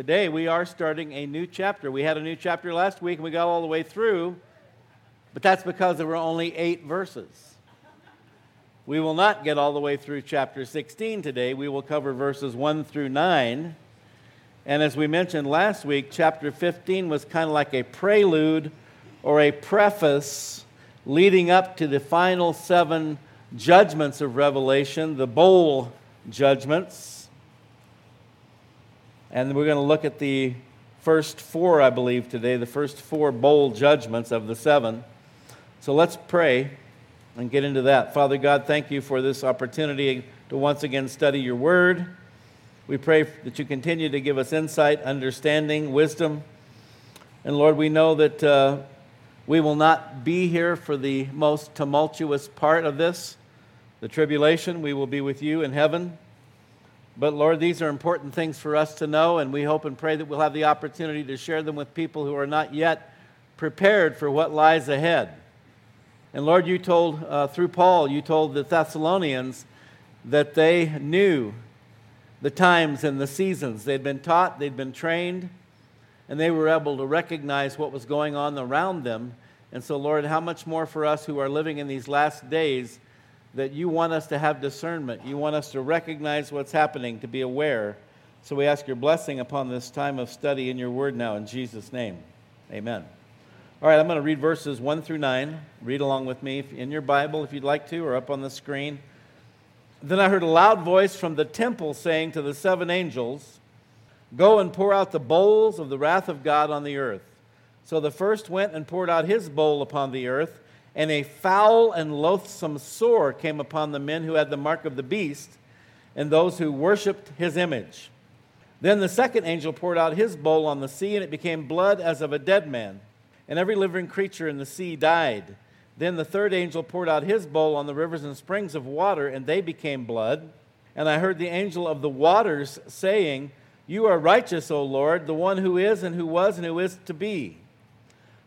today we are starting a new chapter. We had a new chapter last week and we got all the way through, but that's because there were only eight verses. We will not get all the way through chapter 16 today. We will cover verses 1 through 9. And as we mentioned last week, chapter 15 was kind of like a prelude or a preface leading up to the final seven judgments of Revelation, the bowl judgments. And we're going to look at the first four, I believe, today, the first four bowl judgments of the seven. So let's pray and get into that. Father God, thank you for this opportunity to once again study your word. We pray that you continue to give us insight, understanding, wisdom. And Lord, we know that uh, we will not be here for the most tumultuous part of this, the tribulation. We will be with you in heaven. But Lord, these are important things for us to know, and we hope and pray that we'll have the opportunity to share them with people who are not yet prepared for what lies ahead. And Lord, you told, uh, through Paul, you told the Thessalonians that they knew the times and the seasons. They'd been taught, they'd been trained, and they were able to recognize what was going on around them. And so, Lord, how much more for us who are living in these last days that you want us to have discernment. You want us to recognize what's happening, to be aware. So we ask your blessing upon this time of study in your word now in Jesus' name. Amen. All right, I'm going to read verses 1 through 9. Read along with me in your Bible if you'd like to, or up on the screen. Then I heard a loud voice from the temple saying to the seven angels, Go and pour out the bowls of the wrath of God on the earth. So the first went and poured out his bowl upon the earth, and a foul and loathsome sore came upon the men who had the mark of the beast and those who worshipped his image. Then the second angel poured out his bowl on the sea, and it became blood as of a dead man, and every living creature in the sea died. Then the third angel poured out his bowl on the rivers and springs of water, and they became blood. And I heard the angel of the waters saying, You are righteous, O Lord, the one who is, and who was, and who is to be,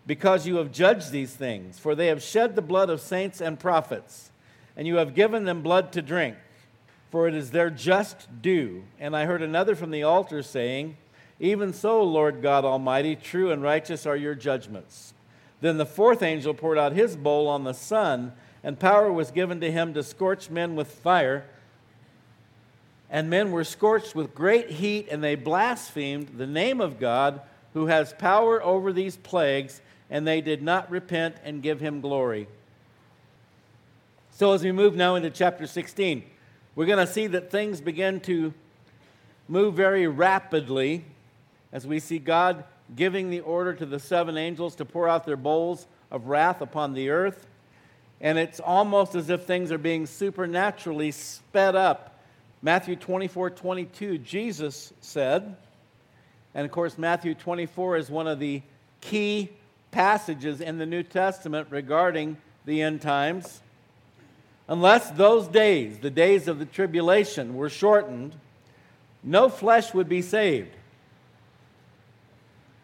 because you have judged these things. For they have shed the blood of saints and prophets, and you have given them blood to drink, for it is their just due. And I heard another from the altar saying, Even so, Lord God Almighty, true and righteous are your judgments. Then the fourth angel poured out his bowl on the sun, and power was given to him to scorch men with fire. And men were scorched with great heat, and they blasphemed the name of God, who has power over these plagues, and they did not repent and give him glory. So, as we move now into chapter 16, we're going to see that things begin to move very rapidly as we see God giving the order to the seven angels to pour out their bowls of wrath upon the earth. And it's almost as if things are being supernaturally sped up. Matthew 24 22, Jesus said, and of course, Matthew 24 is one of the key passages in the New Testament regarding the end times. Unless those days, the days of the tribulation, were shortened, no flesh would be saved.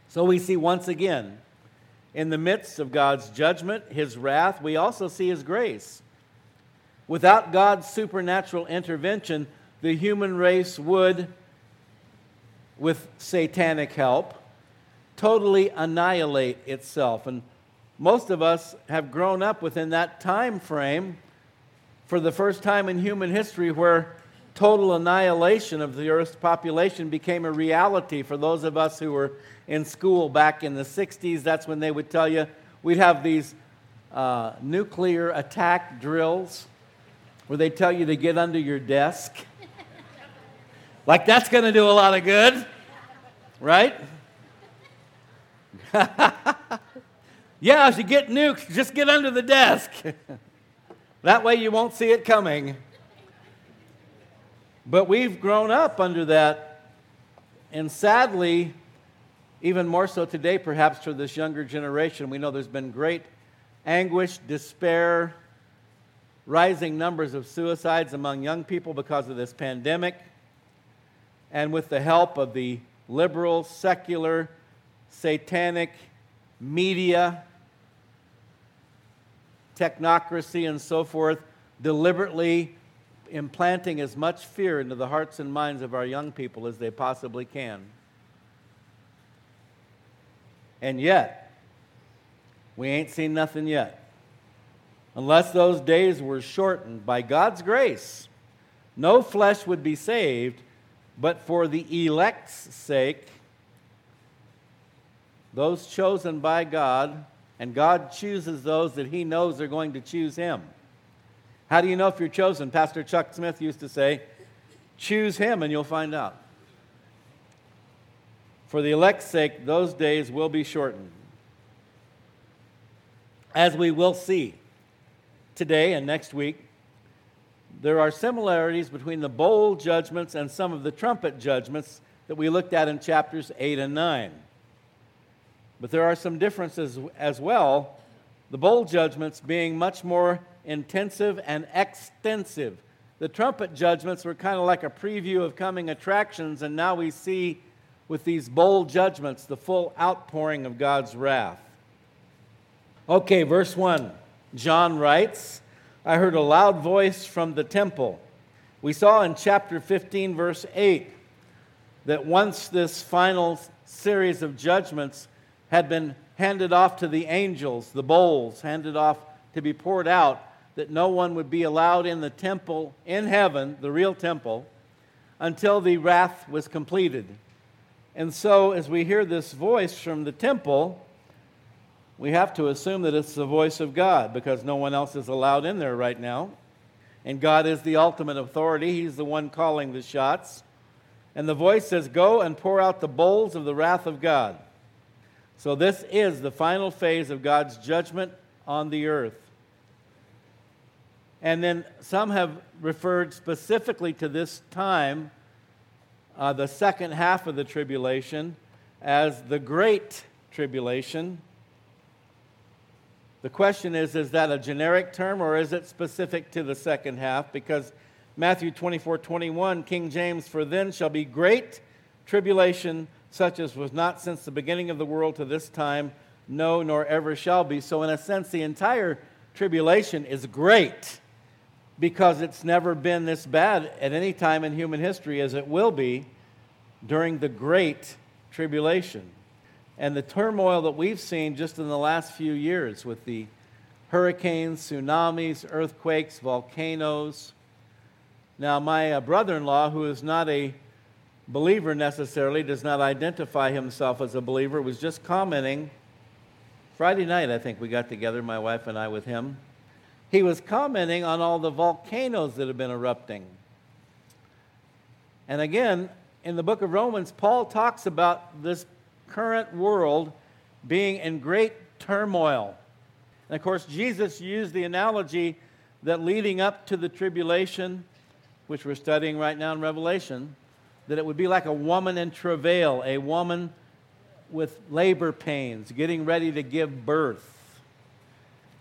So we see once again, in the midst of God's judgment, his wrath, we also see his grace. Without God's supernatural intervention, the human race would, with satanic help, totally annihilate itself. And most of us have grown up within that time frame for the first time in human history where total annihilation of the Earth's population became a reality for those of us who were in school back in the 60s. That's when they would tell you we'd have these uh, nuclear attack drills where they tell you to get under your desk. like that's going to do a lot of good, right? yeah, if you get nuked, just get under the desk. that way you won't see it coming. But we've grown up under that. And sadly, even more so today, perhaps for this younger generation, we know there's been great anguish, despair, rising numbers of suicides among young people because of this pandemic. And with the help of the liberal, secular, satanic media, technocracy, and so forth, deliberately implanting as much fear into the hearts and minds of our young people as they possibly can. And yet, we ain't seen nothing yet. Unless those days were shortened by God's grace, no flesh would be saved, but for the elect's sake, those chosen by God, and God chooses those that He knows are going to choose Him. How do you know if you're chosen? Pastor Chuck Smith used to say, choose Him and you'll find out. For the elect's sake, those days will be shortened. As we will see today and next week, there are similarities between the bowl judgments and some of the trumpet judgments that we looked at in chapters 8 and 9. But there are some differences as well, the bowl judgments being much more intensive and extensive. The trumpet judgments were kind of like a preview of coming attractions, and now we see with these bowl judgments the full outpouring of God's wrath. Okay, verse 1. John writes, I heard a loud voice from the temple. We saw in chapter 15, verse 8, that once this final series of judgments had been handed off to the angels, the bowls handed off to be poured out, that no one would be allowed in the temple in heaven, the real temple, until the wrath was completed. And so, as we hear this voice from the temple, we have to assume that it's the voice of God because no one else is allowed in there right now. And God is the ultimate authority, He's the one calling the shots. And the voice says, Go and pour out the bowls of the wrath of God. So, this is the final phase of God's judgment on the earth. And then some have referred specifically to this time, uh, the second half of the tribulation, as the Great Tribulation. The question is is that a generic term or is it specific to the second half? Because Matthew 24 21, King James, for then shall be great tribulation such as was not since the beginning of the world to this time, no, nor ever shall be. So, in a sense, the entire tribulation is great because it's never been this bad at any time in human history as it will be during the great tribulation. And the turmoil that we've seen just in the last few years with the hurricanes, tsunamis, earthquakes, volcanoes. Now, my uh, brother in law, who is not a believer necessarily, does not identify himself as a believer, was just commenting. Friday night, I think we got together, my wife and I, with him. He was commenting on all the volcanoes that have been erupting. And again, in the book of Romans, Paul talks about this current world being in great turmoil. And of course, Jesus used the analogy that leading up to the tribulation, which we're studying right now in Revelation, that it would be like a woman in travail, a woman with labor pains, getting ready to give birth.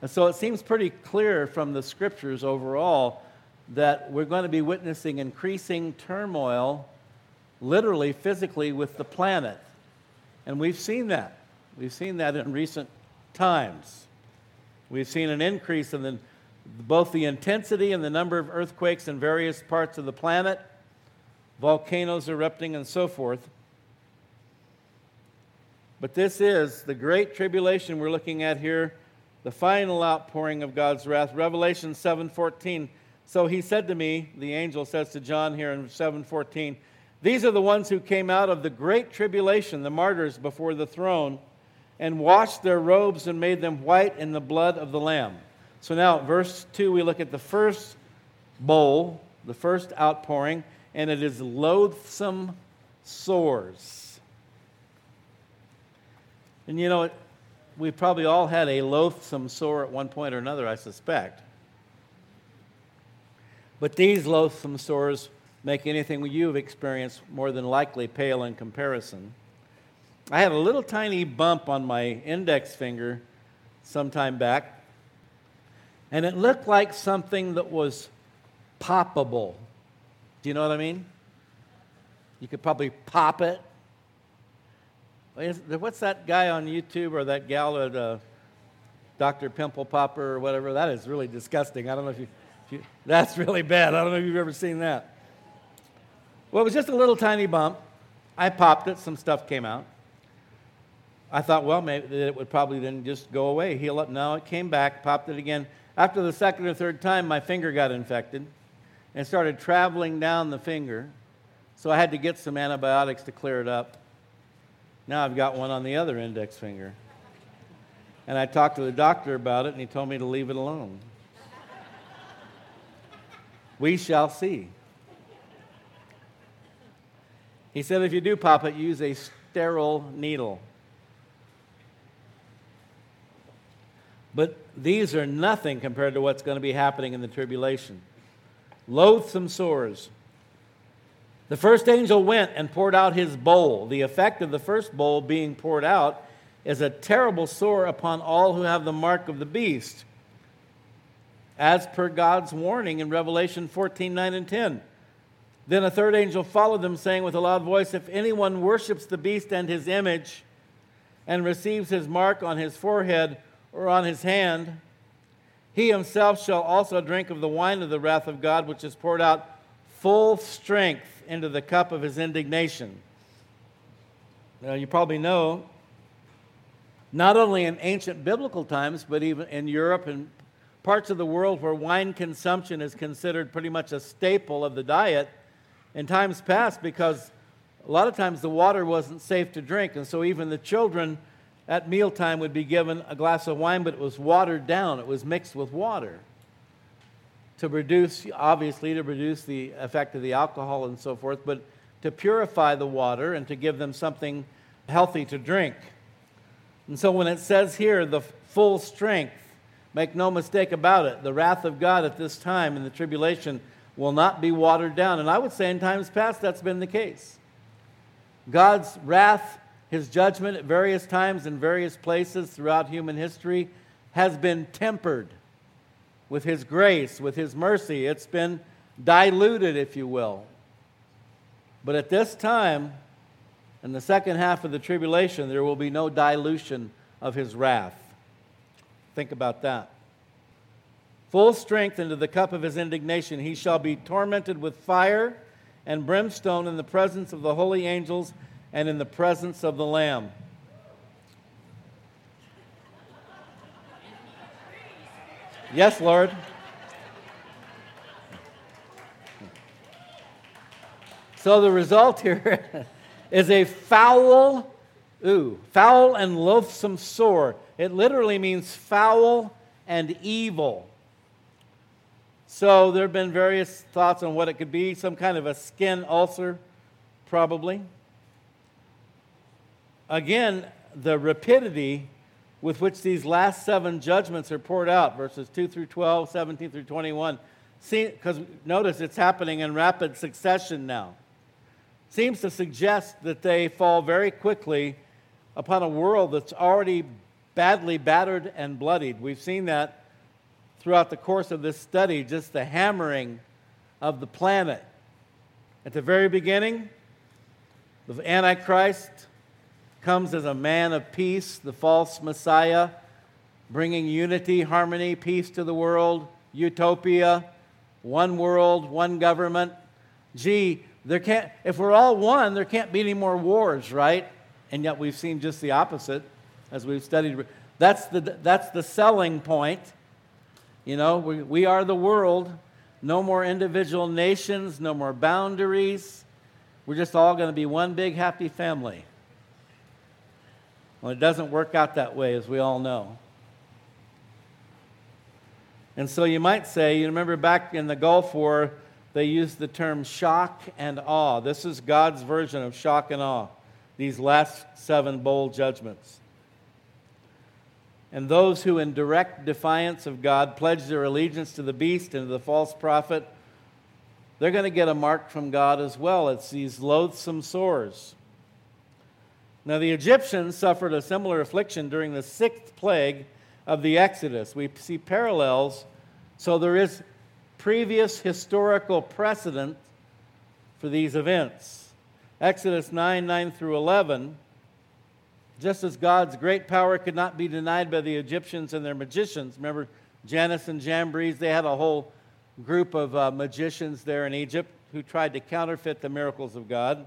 And so it seems pretty clear from the scriptures overall that we're going to be witnessing increasing turmoil, literally, physically, with the planet. And we've seen that. We've seen that in recent times. We've seen an increase in the, both the intensity and the number of earthquakes in various parts of the planet volcanoes erupting, and so forth. But this is the great tribulation we're looking at here, the final outpouring of God's wrath. Revelation 7:14. So he said to me, the angel says to John here in 7:14, these are the ones who came out of the great tribulation, the martyrs before the throne, and washed their robes and made them white in the blood of the lamb. So now, verse 2, we look at the first bowl, the first outpouring and it is loathsome sores. And you know, we probably all had a loathsome sore at one point or another, I suspect. But these loathsome sores make anything you've experienced more than likely pale in comparison. I had a little tiny bump on my index finger some time back, and it looked like something that was poppable. You know what I mean? You could probably pop it. What's that guy on YouTube or that gal at uh, Dr. Pimple Popper or whatever? That is really disgusting. I don't know if you, if you, that's really bad. I don't know if you've ever seen that. Well, it was just a little tiny bump. I popped it, some stuff came out. I thought, well, maybe it would probably then just go away, heal up. No, it came back, popped it again. After the second or third time, my finger got infected and started traveling down the finger. So I had to get some antibiotics to clear it up. Now I've got one on the other index finger. And I talked to the doctor about it, and he told me to leave it alone. we shall see. He said, if you do pop it, use a sterile needle. But these are nothing compared to what's going to be happening in the tribulation. Loathsome sores. The first angel went and poured out his bowl. The effect of the first bowl being poured out is a terrible sore upon all who have the mark of the beast, as per God's warning in Revelation 14 9 and 10. Then a third angel followed them, saying with a loud voice, If anyone worships the beast and his image, and receives his mark on his forehead or on his hand, he himself shall also drink of the wine of the wrath of God, which is poured out full strength into the cup of his indignation. Now, you probably know, not only in ancient biblical times, but even in Europe and parts of the world where wine consumption is considered pretty much a staple of the diet, in times past, because a lot of times the water wasn't safe to drink, and so even the children at mealtime would be given a glass of wine, but it was watered down, it was mixed with water to reduce, obviously, to reduce the effect of the alcohol and so forth, but to purify the water and to give them something healthy to drink. And so when it says here, the full strength, make no mistake about it, the wrath of God at this time in the tribulation will not be watered down. And I would say in times past that's been the case. God's wrath, his judgment at various times in various places throughout human history has been tempered with His grace, with His mercy. It's been diluted, if you will. But at this time, in the second half of the tribulation, there will be no dilution of His wrath. Think about that. Full strength into the cup of His indignation, He shall be tormented with fire and brimstone in the presence of the holy angels and in the presence of the Lamb. Yes, Lord. So the result here is a foul, ooh, foul and loathsome sore. It literally means foul and evil. So there have been various thoughts on what it could be some kind of a skin ulcer, probably. Again, the rapidity with which these last seven judgments are poured out, verses 2 through 12, 17 through 21. Because notice it's happening in rapid succession now. Seems to suggest that they fall very quickly upon a world that's already badly battered and bloodied. We've seen that throughout the course of this study, just the hammering of the planet. At the very beginning, the Antichrist comes as a man of peace, the false Messiah, bringing unity, harmony, peace to the world, utopia, one world, one government. Gee, there can't, if we're all one, there can't be any more wars, right? And yet we've seen just the opposite as we've studied. That's the, that's the selling point. You know, we, we are the world. No more individual nations, no more boundaries. We're just all going to be one big happy family. Well, it doesn't work out that way, as we all know. And so you might say, you remember back in the Gulf War, they used the term shock and awe. This is God's version of shock and awe, these last seven bowl judgments. And those who, in direct defiance of God, pledge their allegiance to the beast and to the false prophet, they're going to get a mark from God as well. It's these loathsome sores. Now, the Egyptians suffered a similar affliction during the sixth plague of the Exodus. We see parallels, so there is previous historical precedent for these events. Exodus 9 9 through 11. Just as God's great power could not be denied by the Egyptians and their magicians. Remember Jannes and Jambres? They had a whole group of uh, magicians there in Egypt who tried to counterfeit the miracles of God.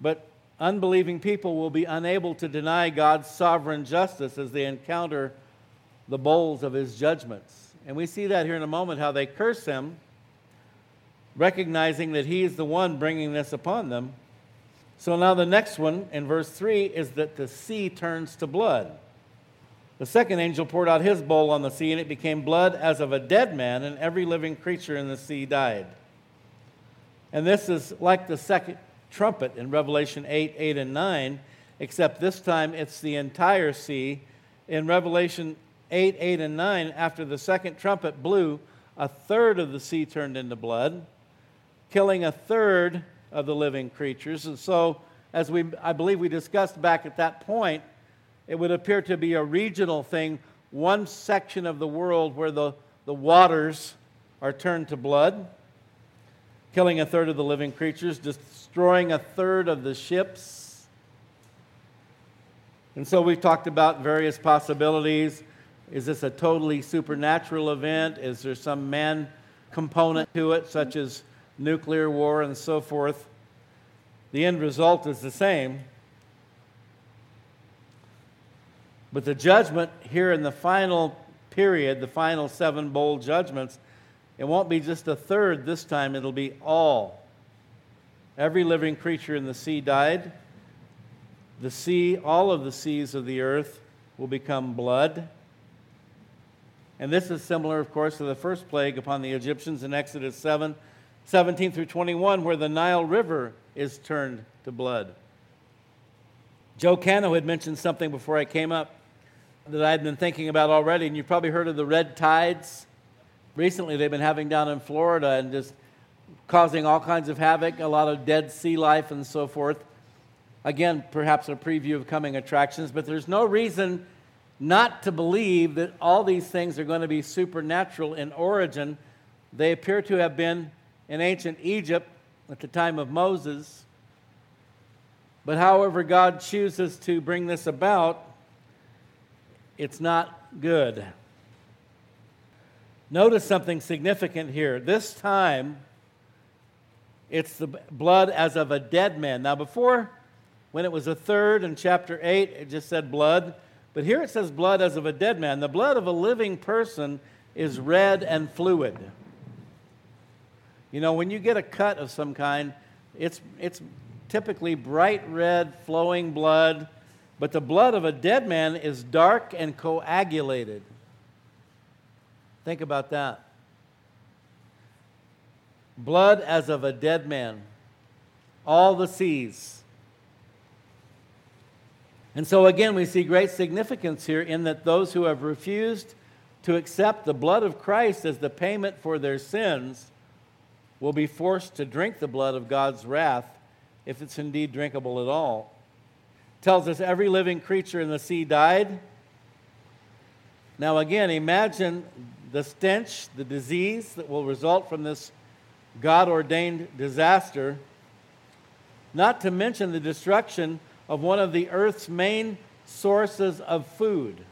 But unbelieving people will be unable to deny God's sovereign justice as they encounter the bowls of his judgments. And we see that here in a moment how they curse him, recognizing that he is the one bringing this upon them. So now the next one in verse 3 is that the sea turns to blood. The second angel poured out his bowl on the sea, and it became blood as of a dead man, and every living creature in the sea died. And this is like the second trumpet in Revelation 8, 8, and 9, except this time it's the entire sea. In Revelation 8, 8, and 9, after the second trumpet blew, a third of the sea turned into blood, killing a third of the living creatures. And so, as we, I believe we discussed back at that point, it would appear to be a regional thing, one section of the world where the, the waters are turned to blood, killing a third of the living creatures, destroying a third of the ships. And so we've talked about various possibilities. Is this a totally supernatural event? Is there some man component to it, such as nuclear war and so forth? The end result is the same. But the judgment here in the final period, the final seven bowl judgments, it won't be just a third this time, it'll be all. Every living creature in the sea died. The sea, all of the seas of the earth will become blood. And this is similar, of course, to the first plague upon the Egyptians in Exodus 7 17 through 21, where the Nile River is turned to blood. Joe Cano had mentioned something before I came up that I'd been thinking about already, and you've probably heard of the red tides. Recently, they've been having down in Florida and just causing all kinds of havoc, a lot of dead sea life and so forth. Again, perhaps a preview of coming attractions, but there's no reason not to believe that all these things are going to be supernatural in origin. They appear to have been in ancient Egypt at the time of Moses. But however God chooses to bring this about, it's not good. Notice something significant here. This time, it's the blood as of a dead man. Now, before, when it was a third in chapter 8, it just said blood. But here it says blood as of a dead man. The blood of a living person is red and fluid. You know, when you get a cut of some kind, it's, it's typically bright red, flowing blood but the blood of a dead man is dark and coagulated. Think about that. Blood as of a dead man. All the seas. And so, again, we see great significance here in that those who have refused to accept the blood of Christ as the payment for their sins will be forced to drink the blood of God's wrath if it's indeed drinkable at all It tells us every living creature in the sea died. Now, again, imagine the stench, the disease that will result from this God ordained disaster, not to mention the destruction of one of the earth's main sources of food.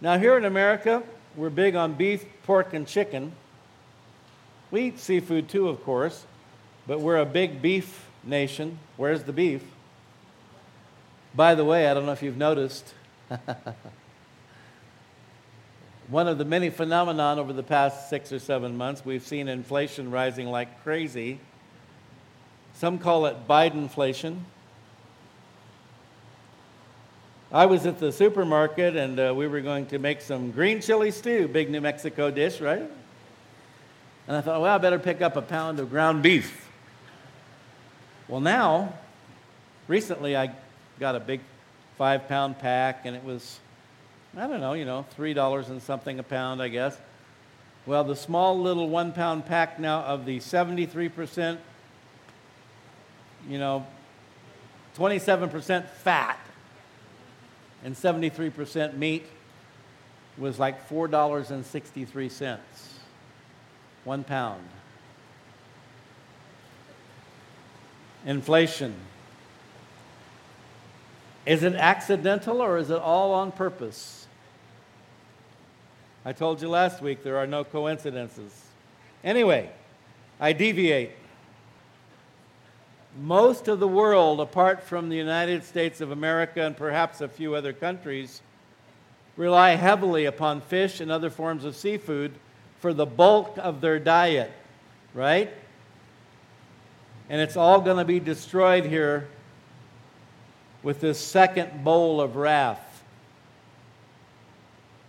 Now, here in America, we're big on beef, pork, and chicken. We eat seafood too, of course, but we're a big beef nation. Where's the beef? By the way, I don't know if you've noticed, one of the many phenomena over the past six or seven months, we've seen inflation rising like crazy. Some call it Bidenflation. I was at the supermarket and uh, we were going to make some green chili stew, big New Mexico dish, right? And I thought, well, I better pick up a pound of ground beef. Well, now, recently I got a big five pound pack, and it was, I don't know, you know, $3 and something a pound, I guess. Well, the small little one pound pack now of the 73%, you know, 27% fat and 73% meat was like $4.63. One pound. Inflation. Is it accidental or is it all on purpose? I told you last week there are no coincidences. Anyway, I deviate. most of the world, apart from the United States of America and perhaps a few other countries, rely heavily upon fish and other forms of seafood for the bulk of their diet, right? And it's all going to be destroyed here with this second bowl of wrath.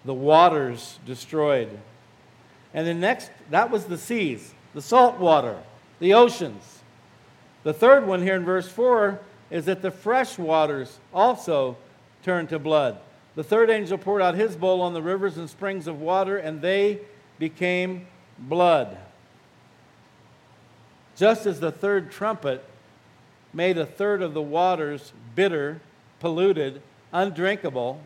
The waters destroyed. And the next, that was the seas, the salt water, the oceans. The third one here in verse 4 is that the fresh waters also turned to blood. The third angel poured out his bowl on the rivers and springs of water, and they became blood. Just as the third trumpet made a third of the waters bitter, polluted, undrinkable,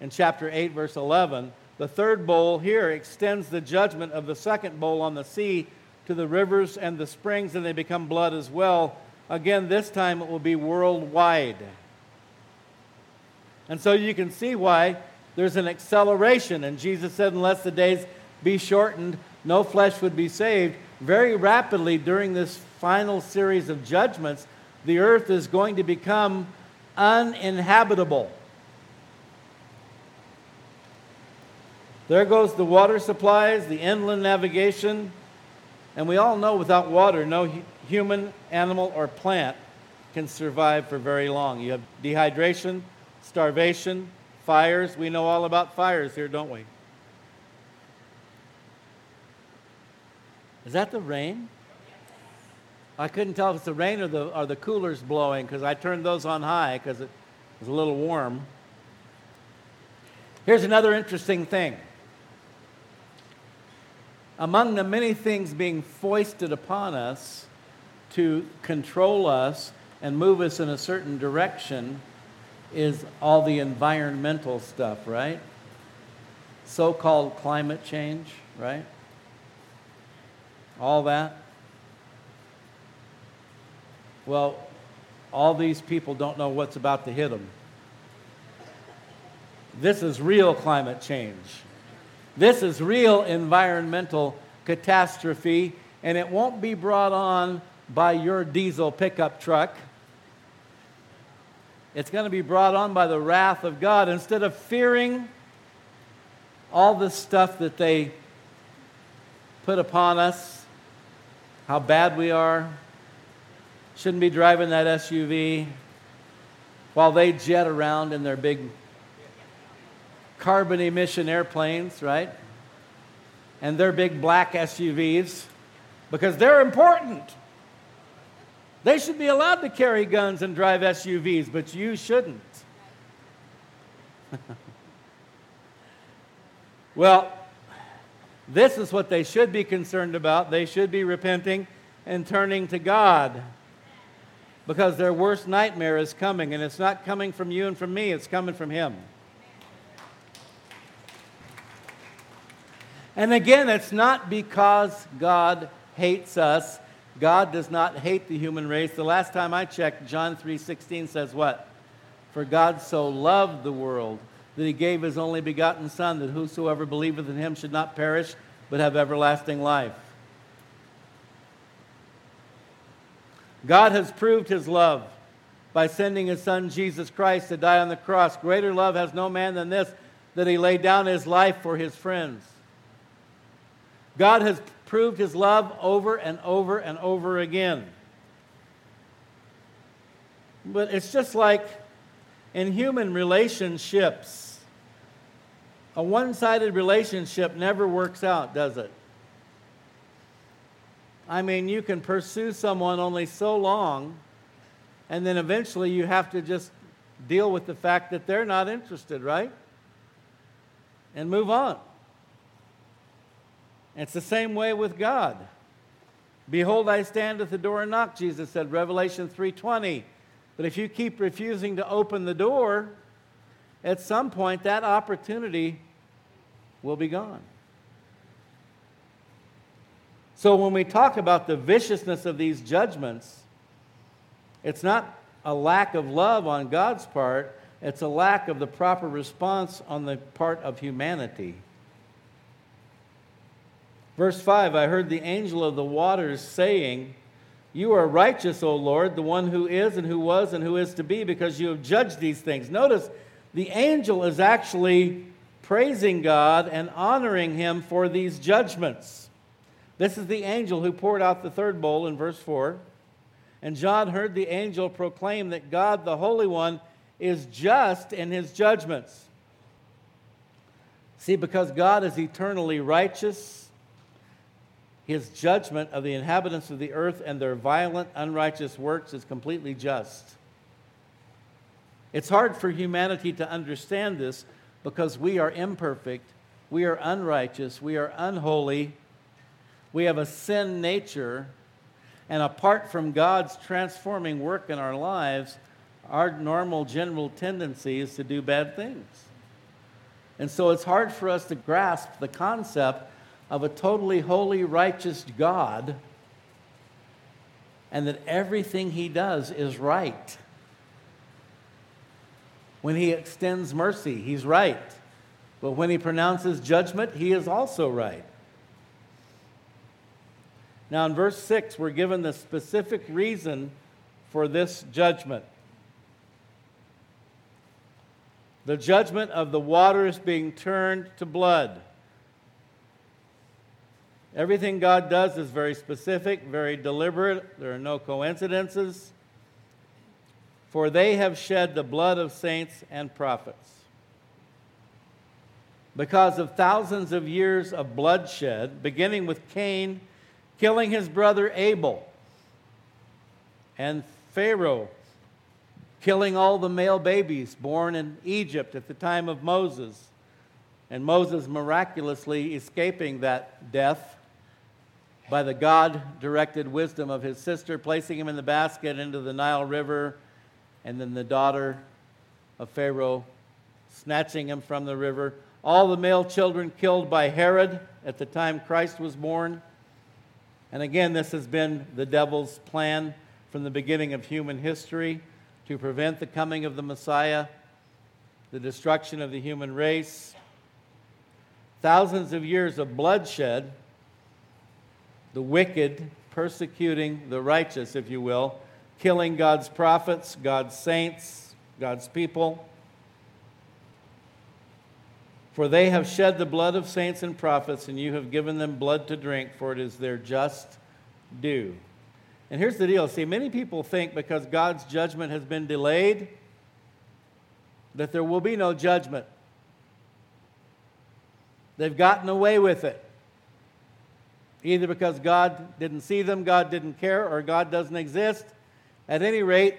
in chapter 8, verse 11, the third bowl here extends the judgment of the second bowl on the sea to the rivers and the springs, and they become blood as well. Again, this time it will be worldwide. And so you can see why there's an acceleration. And Jesus said, unless the days be shortened, no flesh would be saved. Very rapidly during this final series of judgments, the earth is going to become uninhabitable. There goes the water supplies, the inland navigation. And we all know without water, no human, animal, or plant can survive for very long. You have dehydration, starvation, fires. We know all about fires here, don't we? Is that the rain? I couldn't tell if it's the rain or the, or the coolers blowing because I turned those on high because it was a little warm. Here's another interesting thing. Among the many things being foisted upon us to control us and move us in a certain direction is all the environmental stuff, right? So called climate change, right? All that. Well, all these people don't know what's about to hit them. This is real climate change. This is real environmental catastrophe, and it won't be brought on by your diesel pickup truck. It's going to be brought on by the wrath of God. Instead of fearing all the stuff that they put upon us, how bad we are, shouldn't be driving that SUV while they jet around in their big carbon emission airplanes, right? And their big black SUVs because they're important. They should be allowed to carry guns and drive SUVs, but you shouldn't. well, this is what they should be concerned about. They should be repenting and turning to God because their worst nightmare is coming, and it's not coming from you and from me, it's coming from Him. And again, it's not because God hates us. God does not hate the human race. The last time I checked, John 3:16 says what? For God so loved the world that he gave his only begotten son that whosoever believeth in him should not perish but have everlasting life. God has proved his love by sending his son Jesus Christ to die on the cross. Greater love has no man than this, that he laid down his life for his friends. God has proved his love over and over and over again. But it's just like in human relationships, a one sided relationship never works out, does it? I mean, you can pursue someone only so long, and then eventually you have to just deal with the fact that they're not interested, right? And move on. It's the same way with God. Behold, I stand at the door and knock, Jesus said, Revelation 3:20. But if you keep refusing to open the door, at some point that opportunity will be gone. So when we talk about the viciousness of these judgments, it's not a lack of love on God's part, it's a lack of the proper response on the part of humanity. Verse 5 I heard the angel of the waters saying, You are righteous, O Lord, the one who is and who was and who is to be, because you have judged these things. Notice the angel is actually praising God and honoring him for these judgments. This is the angel who poured out the third bowl in verse 4. And John heard the angel proclaim that God, the Holy One, is just in his judgments. See, because God is eternally righteous, his judgment of the inhabitants of the earth and their violent, unrighteous works is completely just. It's hard for humanity to understand this because we are imperfect, we are unrighteous, we are unholy, we have a sin nature, and apart from God's transforming work in our lives, our normal general tendency is to do bad things. And so it's hard for us to grasp the concept of a totally holy, righteous God, and that everything he does is right. When he extends mercy, he's right. But when he pronounces judgment, he is also right. Now, in verse 6, we're given the specific reason for this judgment. The judgment of the waters being turned to blood. Everything God does is very specific, very deliberate. There are no coincidences. For they have shed the blood of saints and prophets. Because of thousands of years of bloodshed, beginning with Cain killing his brother Abel, and Pharaoh killing all the male babies born in Egypt at the time of Moses, and Moses miraculously escaping that death by the God directed wisdom of his sister, placing him in the basket into the Nile River, and then the daughter of Pharaoh snatching him from the river. All the male children killed by Herod at the time Christ was born. And again, this has been the devil's plan from the beginning of human history to prevent the coming of the Messiah, the destruction of the human race. Thousands of years of bloodshed the wicked persecuting the righteous, if you will, killing God's prophets, God's saints, God's people. For they have shed the blood of saints and prophets, and you have given them blood to drink, for it is their just due. And here's the deal see, many people think because God's judgment has been delayed, that there will be no judgment. They've gotten away with it either because God didn't see them, God didn't care, or God doesn't exist. At any rate,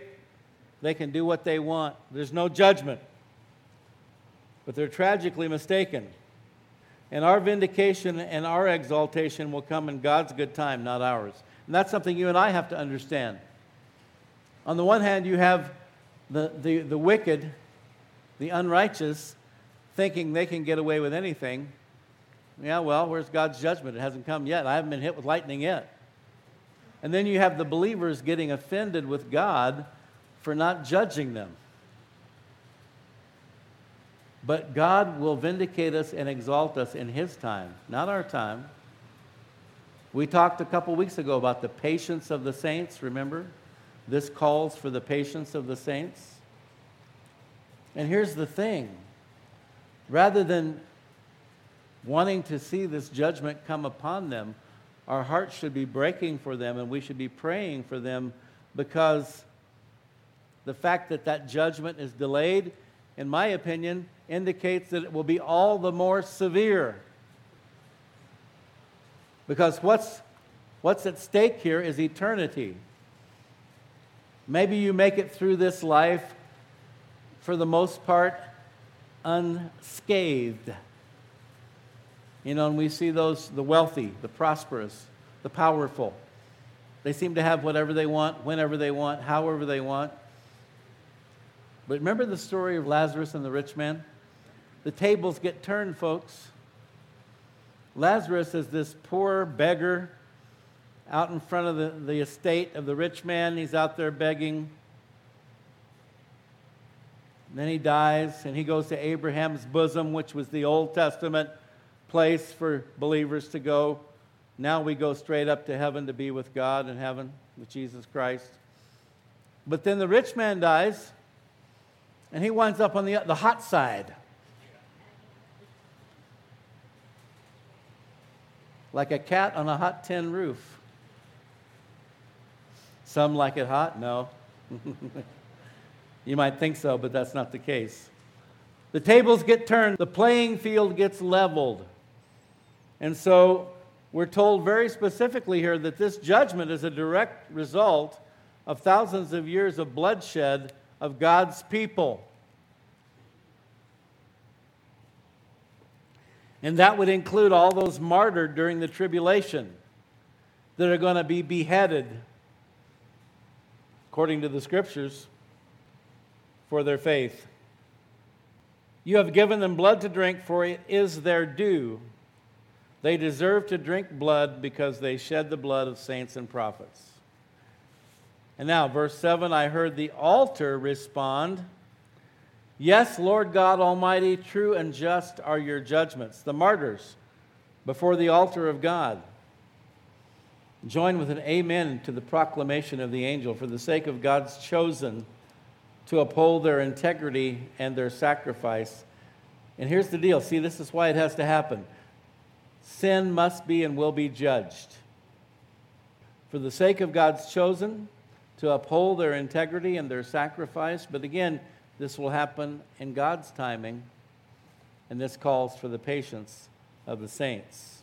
they can do what they want. There's no judgment. But they're tragically mistaken. And our vindication and our exaltation will come in God's good time, not ours. And that's something you and I have to understand. On the one hand, you have the, the, the wicked, the unrighteous, thinking they can get away with anything. Yeah, well, where's God's judgment? It hasn't come yet. I haven't been hit with lightning yet. And then you have the believers getting offended with God for not judging them. But God will vindicate us and exalt us in His time, not our time. We talked a couple weeks ago about the patience of the saints, remember? This calls for the patience of the saints. And here's the thing rather than wanting to see this judgment come upon them, our hearts should be breaking for them and we should be praying for them because the fact that that judgment is delayed, in my opinion, indicates that it will be all the more severe. Because what's, what's at stake here is eternity. Maybe you make it through this life, for the most part, unscathed. You know, and we see those, the wealthy, the prosperous, the powerful. They seem to have whatever they want, whenever they want, however they want. But remember the story of Lazarus and the rich man? The tables get turned, folks. Lazarus is this poor beggar out in front of the, the estate of the rich man. He's out there begging. And then he dies, and he goes to Abraham's bosom, which was the Old Testament place for believers to go. Now we go straight up to heaven to be with God in heaven. with Jesus Christ. But then the rich man dies, and he winds up on the, the hot side. Like a cat on a hot tin roof. Some like it hot? No. you might think so, but that's not the case. The tables get turned, the playing field gets leveled. And so we're told very specifically here that this judgment is a direct result of thousands of years of bloodshed of God's people. And that would include all those martyred during the tribulation that are going to be beheaded, according to the scriptures, for their faith. You have given them blood to drink, for it is their due. They deserve to drink blood because they shed the blood of saints and prophets. And now, verse 7 I heard the altar respond, Yes, Lord God Almighty, true and just are your judgments. The martyrs before the altar of God. Join with an amen to the proclamation of the angel for the sake of God's chosen to uphold their integrity and their sacrifice. And here's the deal see, this is why it has to happen sin must be and will be judged. For the sake of God's chosen, to uphold their integrity and their sacrifice. But again, this will happen in God's timing, and this calls for the patience of the saints.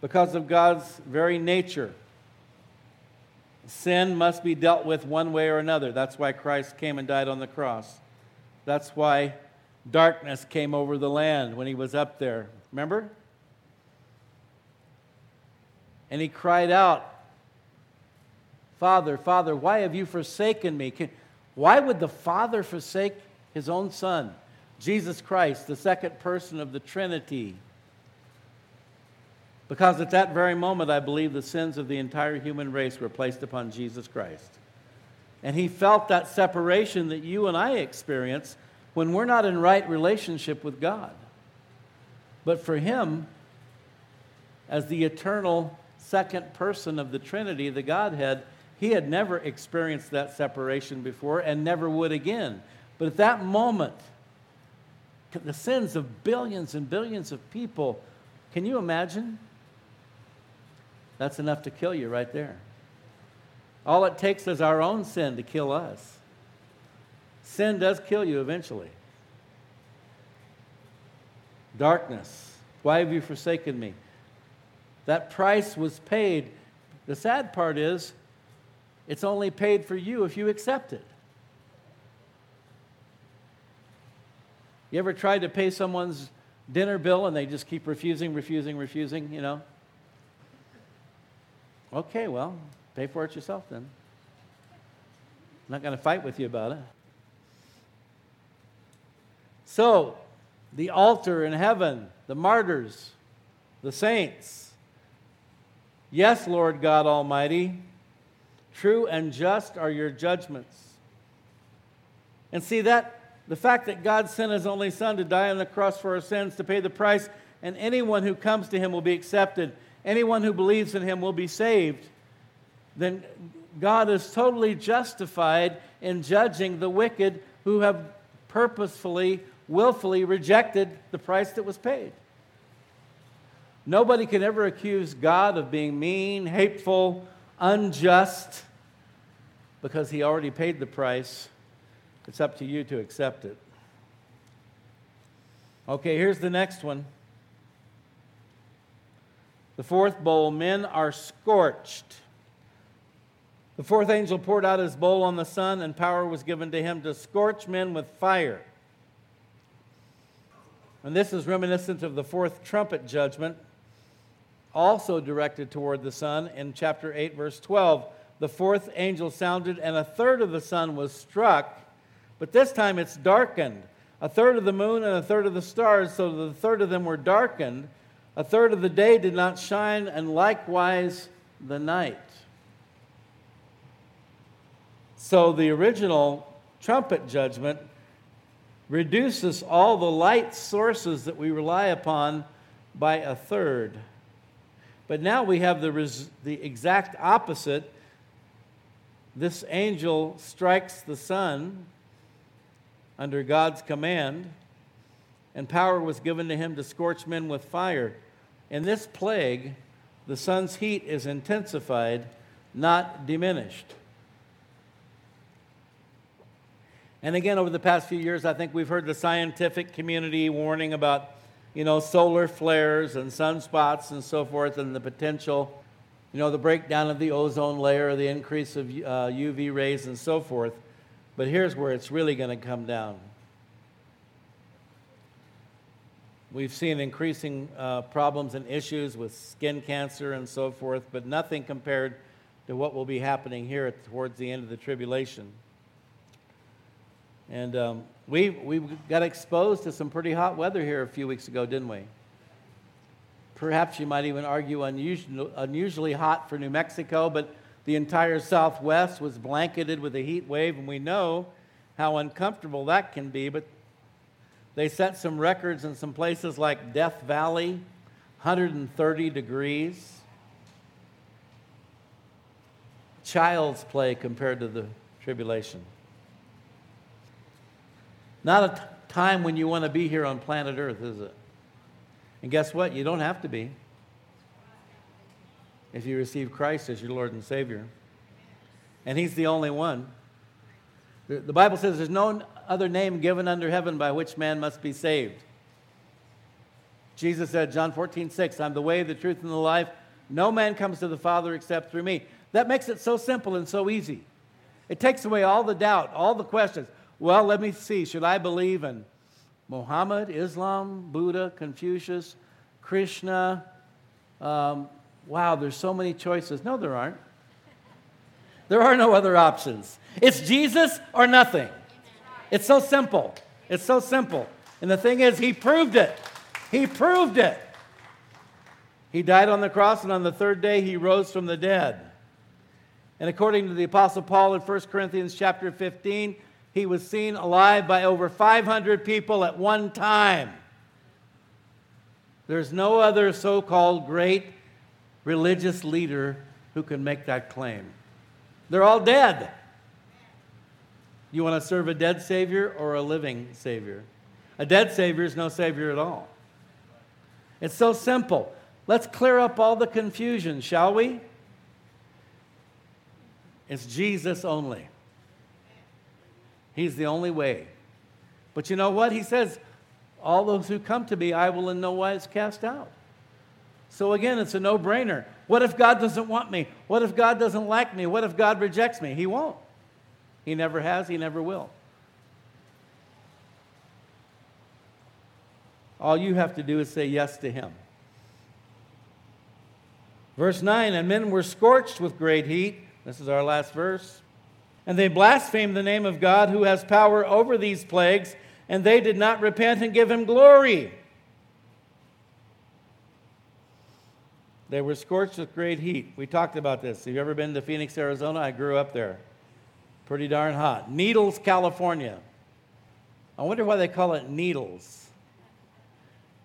Because of God's very nature, sin must be dealt with one way or another. That's why Christ came and died on the cross. That's why darkness came over the land when he was up there. Remember? And he cried out, Father, Father, why have you forsaken me? Can, why would the Father forsake his own Son, Jesus Christ, the second person of the Trinity? Because at that very moment, I believe the sins of the entire human race were placed upon Jesus Christ. And he felt that separation that you and I experience when we're not in right relationship with God. But for him, as the eternal second person of the Trinity, the Godhead, he had never experienced that separation before and never would again. But at that moment, the sins of billions and billions of people, can you imagine? That's enough to kill you right there. All it takes is our own sin to kill us. Sin does kill you eventually. Darkness, why have you forsaken me? That price was paid. The sad part is, it's only paid for you if you accept it. You ever tried to pay someone's dinner bill and they just keep refusing, refusing, refusing, you know? Okay, well, pay for it yourself then. I'm not going to fight with you about it. So, the altar in heaven, the martyrs, the saints. Yes, Lord God Almighty, True and just are your judgments. And see that the fact that God sent his only son to die on the cross for our sins to pay the price, and anyone who comes to him will be accepted, anyone who believes in him will be saved, then God is totally justified in judging the wicked who have purposefully, willfully rejected the price that was paid. Nobody can ever accuse God of being mean, hateful, unjust because he already paid the price. It's up to you to accept it. Okay, here's the next one. The fourth bowl men are scorched. The fourth angel poured out his bowl on the sun, and power was given to him to scorch men with fire. And this is reminiscent of the fourth trumpet judgment also directed toward the sun in chapter 8, verse 12. The fourth angel sounded, and a third of the sun was struck, but this time it's darkened. A third of the moon and a third of the stars, so the third of them were darkened. A third of the day did not shine, and likewise the night. So the original trumpet judgment reduces all the light sources that we rely upon by a third. But now we have the, res- the exact opposite this angel strikes the sun under God's command, and power was given to him to scorch men with fire. In this plague, the sun's heat is intensified, not diminished. And again, over the past few years, I think we've heard the scientific community warning about, you know, solar flares and sunspots and so forth, and the potential, you know, the breakdown of the ozone layer, the increase of uh, UV rays, and so forth. But here's where it's really going to come down. We've seen increasing uh, problems and issues with skin cancer and so forth, but nothing compared to what will be happening here towards the end of the tribulation. And um, we, we got exposed to some pretty hot weather here a few weeks ago, didn't we? Perhaps you might even argue unusual, unusually hot for New Mexico, but the entire Southwest was blanketed with a heat wave, and we know how uncomfortable that can be. But they set some records in some places like Death Valley, 130 degrees. Child's play compared to the tribulation. Not a t- time when you want to be here on planet Earth, is it? And guess what? You don't have to be if you receive Christ as your Lord and Savior. And He's the only one. The Bible says there's no other name given under heaven by which man must be saved. Jesus said, John 14, 6, I'm the way, the truth, and the life. No man comes to the Father except through me. That makes it so simple and so easy. It takes away all the doubt, all the questions. Well, let me see. Should I believe in Muhammad, Islam, Buddha, Confucius, Krishna? Um, wow, there's so many choices. No, there aren't. There are no other options. It's Jesus or nothing. It's so simple. It's so simple. And the thing is, he proved it. He proved it. He died on the cross, and on the third day, he rose from the dead. And according to the Apostle Paul in 1 Corinthians chapter 15, he was seen alive by over 500 people at one time. There's no other so called great religious leader who can make that claim. They're all dead. You want to serve a dead Savior or a living Savior? A dead Savior is no Savior at all. It's so simple. Let's clear up all the confusion, shall we? It's Jesus only. He's the only way. But you know what? He says, All those who come to me, I will in no wise cast out. So again, it's a no brainer. What if God doesn't want me? What if God doesn't like me? What if God rejects me? He won't. He never has, He never will. All you have to do is say yes to Him. Verse 9 And men were scorched with great heat. This is our last verse. And they blasphemed the name of God who has power over these plagues, and they did not repent and give him glory. They were scorched with great heat. We talked about this. Have you ever been to Phoenix, Arizona? I grew up there. Pretty darn hot. Needles, California. I wonder why they call it needles.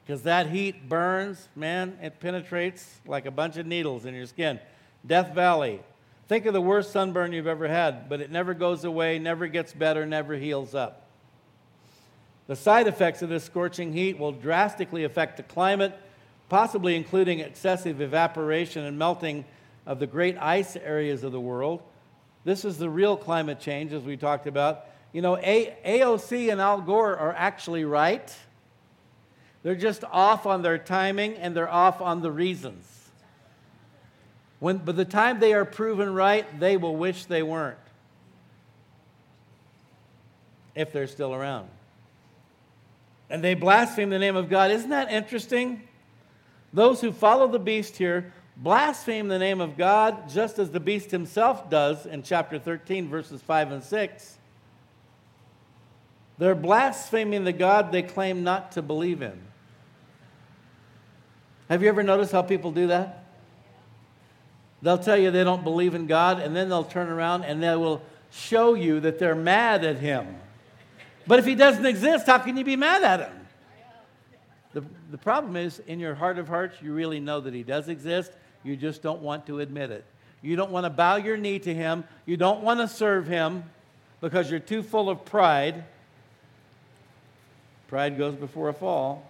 Because that heat burns, man, it penetrates like a bunch of needles in your skin. Death Valley, Think of the worst sunburn you've ever had, but it never goes away, never gets better, never heals up. The side effects of this scorching heat will drastically affect the climate, possibly including excessive evaporation and melting of the great ice areas of the world. This is the real climate change, as we talked about. You know, A- AOC and Al Gore are actually right. They're just off on their timing and they're off on the reasons. When, by the time they are proven right, they will wish they weren't. If they're still around. And they blaspheme the name of God. Isn't that interesting? Those who follow the beast here blaspheme the name of God just as the beast himself does in chapter 13, verses 5 and 6. They're blaspheming the God they claim not to believe in. Have you ever noticed how people do that? They'll tell you they don't believe in God, and then they'll turn around and they will show you that they're mad at Him. But if He doesn't exist, how can you be mad at Him? The, the problem is, in your heart of hearts, you really know that He does exist. You just don't want to admit it. You don't want to bow your knee to him. You don't want to serve him because you're too full of pride. Pride goes before a fall.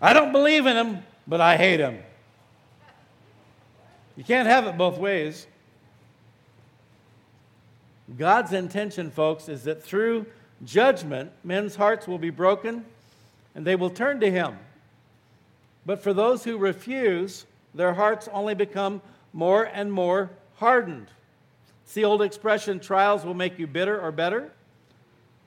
I don't believe in him, but I hate him. You can't have it both ways. God's intention, folks, is that through judgment, men's hearts will be broken and they will turn to Him. But for those who refuse, their hearts only become more and more hardened. It's the old expression, trials will make you bitter or better.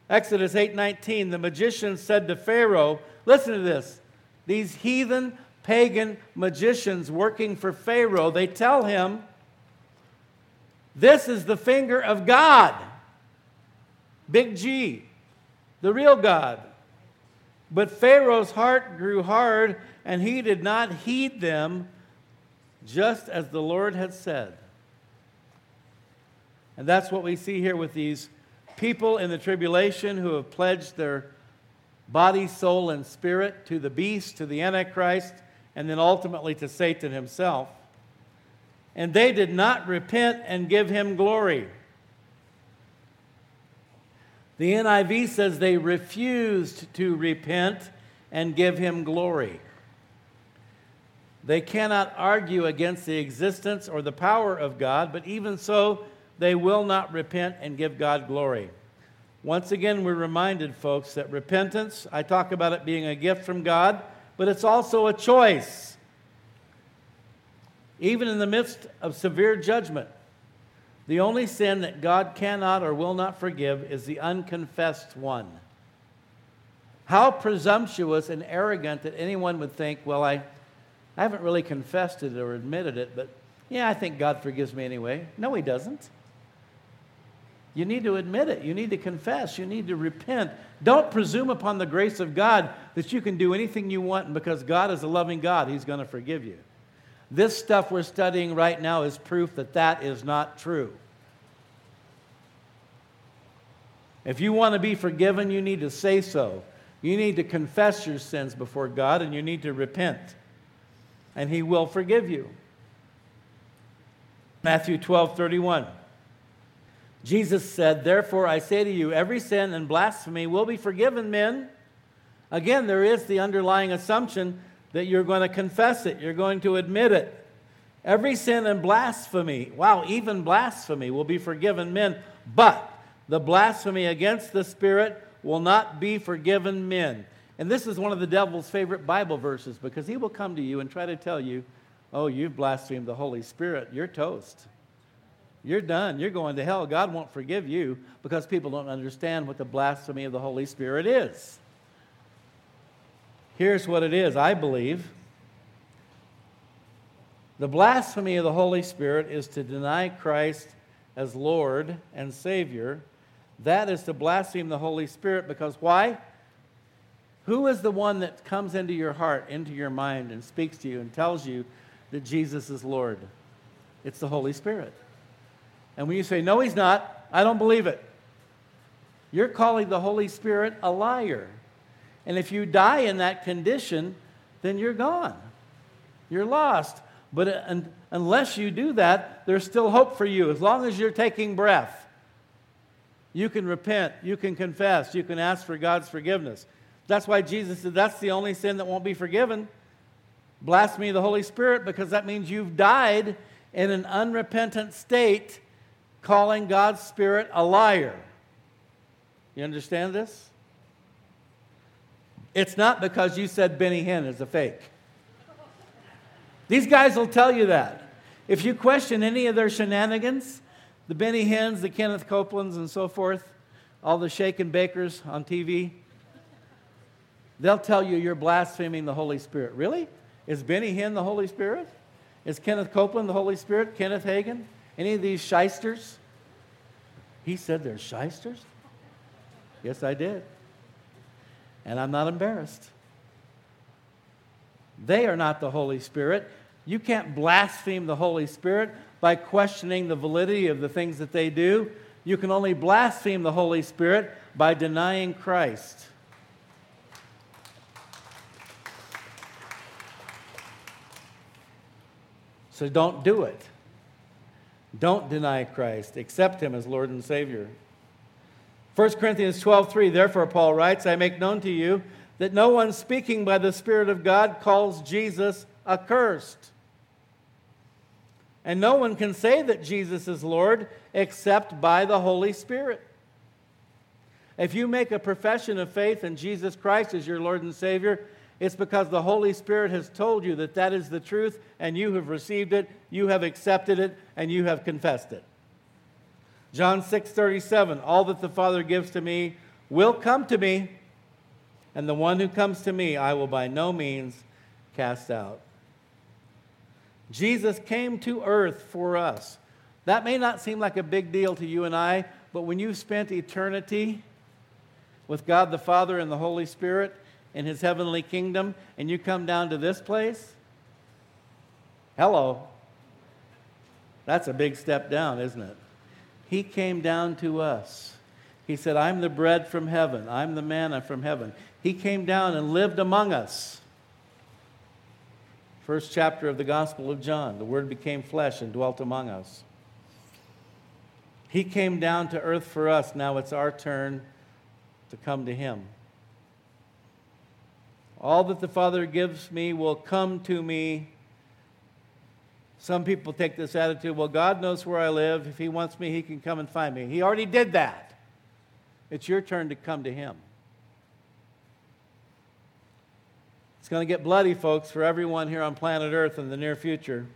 Exodus 8:19, the magician said to Pharaoh, listen to this. These heathen pagan magicians working for Pharaoh, they tell him, This is the finger of God. Big G, the real God. But Pharaoh's heart grew hard, and he did not heed them, just as the Lord had said. And that's what we see here with these people in the tribulation who have pledged their body, soul, and spirit to the beast, to the Antichrist, and then ultimately to Satan himself. And they did not repent and give him glory. The NIV says they refused to repent and give him glory. They cannot argue against the existence or the power of God, but even so, they will not repent and give God glory. Once again, we're reminded, folks, that repentance, I talk about it being a gift from God, but it's also a choice. Even in the midst of severe judgment, the only sin that God cannot or will not forgive is the unconfessed one. How presumptuous and arrogant that anyone would think, well, I, I haven't really confessed it or admitted it, but yeah, I think God forgives me anyway. No, He doesn't. You need to admit it. You need to confess. You need to repent. Don't presume upon the grace of God that you can do anything you want, and because God is a loving God, He's going to forgive you. This stuff we're studying right now is proof that that is not true. If you want to be forgiven, you need to say so. You need to confess your sins before God and you need to repent, and He will forgive you. Matthew 12 31. Jesus said, Therefore I say to you, every sin and blasphemy will be forgiven men. Again, there is the underlying assumption that you're going to confess it, you're going to admit it. Every sin and blasphemy, wow, even blasphemy will be forgiven men, but the blasphemy against the Spirit will not be forgiven men. And this is one of the devil's favorite Bible verses because he will come to you and try to tell you, oh, you've blasphemed the Holy Spirit, you're toast. You're done. You're going to hell. God won't forgive you because people don't understand what the blasphemy of the Holy Spirit is. Here's what it is I believe. The blasphemy of the Holy Spirit is to deny Christ as Lord and Savior. That is to blaspheme the Holy Spirit because why? Who is the one that comes into your heart, into your mind, and speaks to you and tells you that Jesus is Lord? It's the Holy Spirit. And when you say, No, he's not, I don't believe it, you're calling the Holy Spirit a liar. And if you die in that condition, then you're gone. You're lost. But unless you do that, there's still hope for you. As long as you're taking breath, you can repent, you can confess, you can ask for God's forgiveness. That's why Jesus said that's the only sin that won't be forgiven. Blasphemy of the Holy Spirit, because that means you've died in an unrepentant state calling God's Spirit a liar. You understand this? It's not because you said Benny Hinn is a fake. These guys will tell you that. If you question any of their shenanigans, the Benny Hinns, the Kenneth Copelands, and so forth, all the shaken bakers on TV, they'll tell you you're blaspheming the Holy Spirit. Really? Is Benny Hinn the Holy Spirit? Is Kenneth Copeland the Holy Spirit? Kenneth Hagin? Any of these shysters? He said they're shysters? Yes, I did. And I'm not embarrassed. They are not the Holy Spirit. You can't blaspheme the Holy Spirit by questioning the validity of the things that they do. You can only blaspheme the Holy Spirit by denying Christ. So don't do it. Don't deny Christ. Accept him as Lord and Savior. 1 Corinthians 12:3 Therefore Paul writes, I make known to you that no one speaking by the Spirit of God calls Jesus accursed. And no one can say that Jesus is Lord except by the Holy Spirit. If you make a profession of faith in Jesus Christ as your Lord and Savior, it's because the Holy Spirit has told you that that is the truth and you have received it, you have accepted it, and you have confessed it. John 6 37, all that the Father gives to me will come to me, and the one who comes to me I will by no means cast out. Jesus came to earth for us. That may not seem like a big deal to you and I, but when you've spent eternity with God the Father and the Holy Spirit, in his heavenly kingdom and you come down to this place? Hello. That's a big step down, isn't it? He came down to us. He said, I'm the bread from heaven. I'm the manna from heaven. He came down and lived among us. First chapter of the Gospel of John. The Word became flesh and dwelt among us. He came down to earth for us. Now it's our turn to come to Him. All that the Father gives me will come to me. Some people take this attitude well, God knows where I live. If He wants me, He can come and find me. He already did that. It's your turn to come to Him. It's going to get bloody, folks, for everyone here on planet Earth in the near future.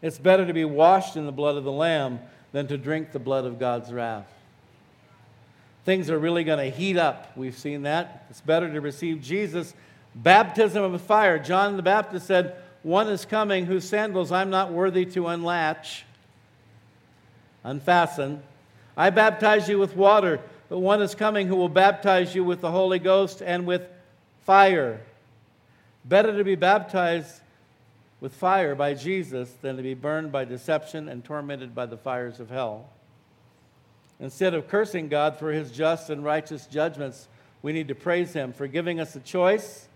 It's better to be washed in the blood of the Lamb than to drink the blood of God's wrath. Things are really going to heat up. We've seen that. It's better to receive Jesus' baptism of fire. John the Baptist said, One is coming whose sandals I'm not worthy to unlatch, unfasten. I baptize you with water, but one is coming who will baptize you with the Holy Ghost and with fire. Better to be baptized with fire by Jesus than to be burned by deception and tormented by the fires of hell. Instead of cursing God for his just and righteous judgments, we need to praise him for giving us a choice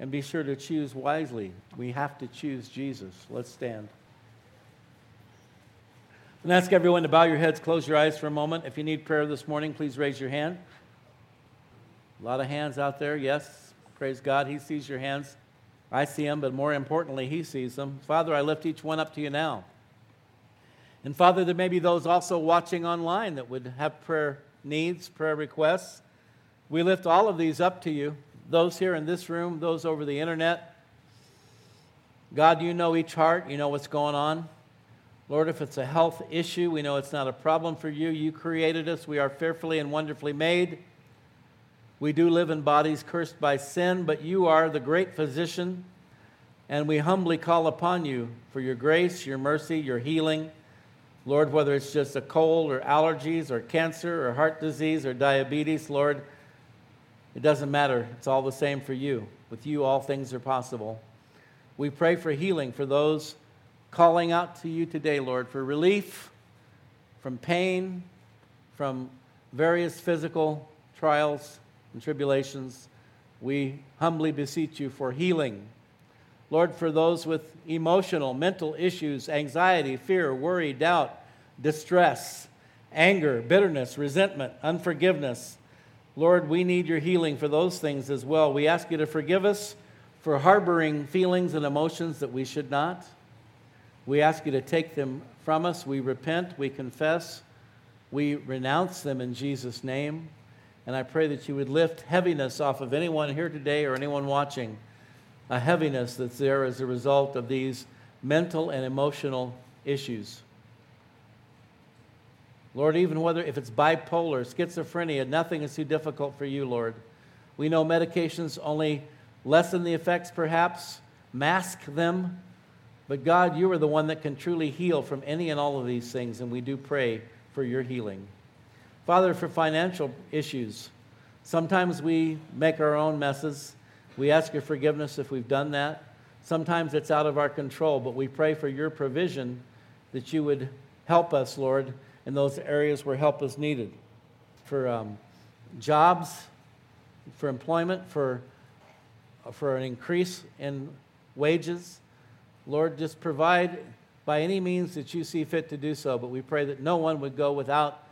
and be sure to choose wisely. We have to choose Jesus. Let's stand. And ask everyone to bow your heads, close your eyes for a moment. If you need prayer this morning, please raise your hand. A lot of hands out there, yes. Praise God. He sees your hands. I see them, but more importantly, He sees them. Father, I lift each one up to you now. And Father, there may be those also watching online that would have prayer needs, prayer requests. We lift all of these up to you, those here in this room, those over the internet. God, you know each heart, you know what's going on. Lord, if it's a health issue, we know it's not a problem for you. You created us, we are fearfully and wonderfully made. We do live in bodies cursed by sin, but you are the great physician, and we humbly call upon you for your grace, your mercy, your healing. Lord, whether it's just a cold or allergies or cancer or heart disease or diabetes, Lord, it doesn't matter. It's all the same for you. With you, all things are possible. We pray for healing for those calling out to you today, Lord, for relief from pain, from various physical trials and tribulations. We humbly beseech you for healing Lord, for those with emotional, mental issues, anxiety, fear, worry, doubt, distress, anger, bitterness, resentment, unforgiveness, Lord, we need your healing for those things as well. We ask you to forgive us for harboring feelings and emotions that we should not. We ask you to take them from us. We repent, we confess, we renounce them in Jesus' name. And I pray that you would lift heaviness off of anyone here today or anyone watching a heaviness that's there as a result of these mental and emotional issues. Lord, even whether if it's bipolar, schizophrenia, nothing is too difficult for you, Lord. We know medications only lessen the effects, perhaps, mask them. But God, you are the one that can truly heal from any and all of these things, and we do pray for your healing. Father, for financial issues, sometimes we make our own messes. We ask your forgiveness if we've done that. Sometimes it's out of our control, but we pray for your provision that you would help us, Lord, in those areas where help is needed. For um, jobs, for employment, for, for an increase in wages. Lord, just provide by any means that you see fit to do so. But we pray that no one would go without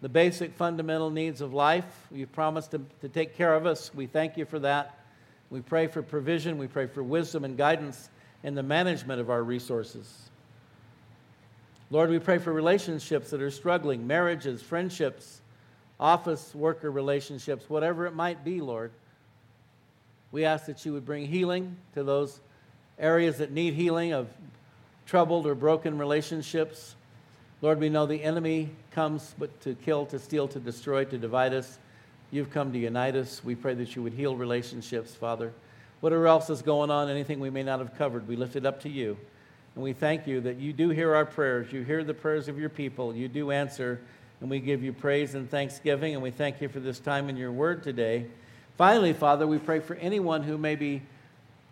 the basic fundamental needs of life. You've promised to, to take care of us. We thank you for that. We pray for provision. We pray for wisdom and guidance in the management of our resources. Lord, we pray for relationships that are struggling, marriages, friendships, office worker relationships, whatever it might be, Lord. We ask that you would bring healing to those areas that need healing of troubled or broken relationships. Lord, we know the enemy comes but to kill, to steal, to destroy, to divide us. You've come to unite us. We pray that you would heal relationships, Father. Whatever else is going on, anything we may not have covered, we lift it up to you. And we thank you that you do hear our prayers. You hear the prayers of your people. You do answer. And we give you praise and thanksgiving. And we thank you for this time in your word today. Finally, Father, we pray for anyone who may be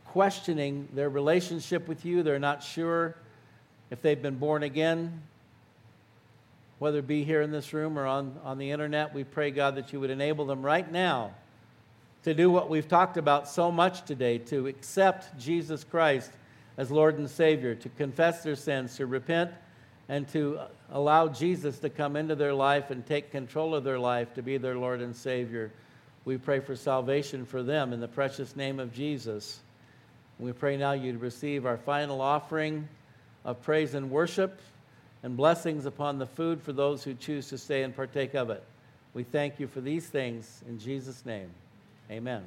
questioning their relationship with you. They're not sure if they've been born again, whether it be here in this room or on, on the internet. We pray, God, that you would enable them right now to do what we've talked about so much today to accept Jesus Christ as Lord and Savior, to confess their sins, to repent, and to allow Jesus to come into their life and take control of their life to be their Lord and Savior. We pray for salvation for them in the precious name of Jesus. We pray now you'd receive our final offering of praise and worship and blessings upon the food for those who choose to stay and partake of it. We thank you for these things in Jesus' name. Amen.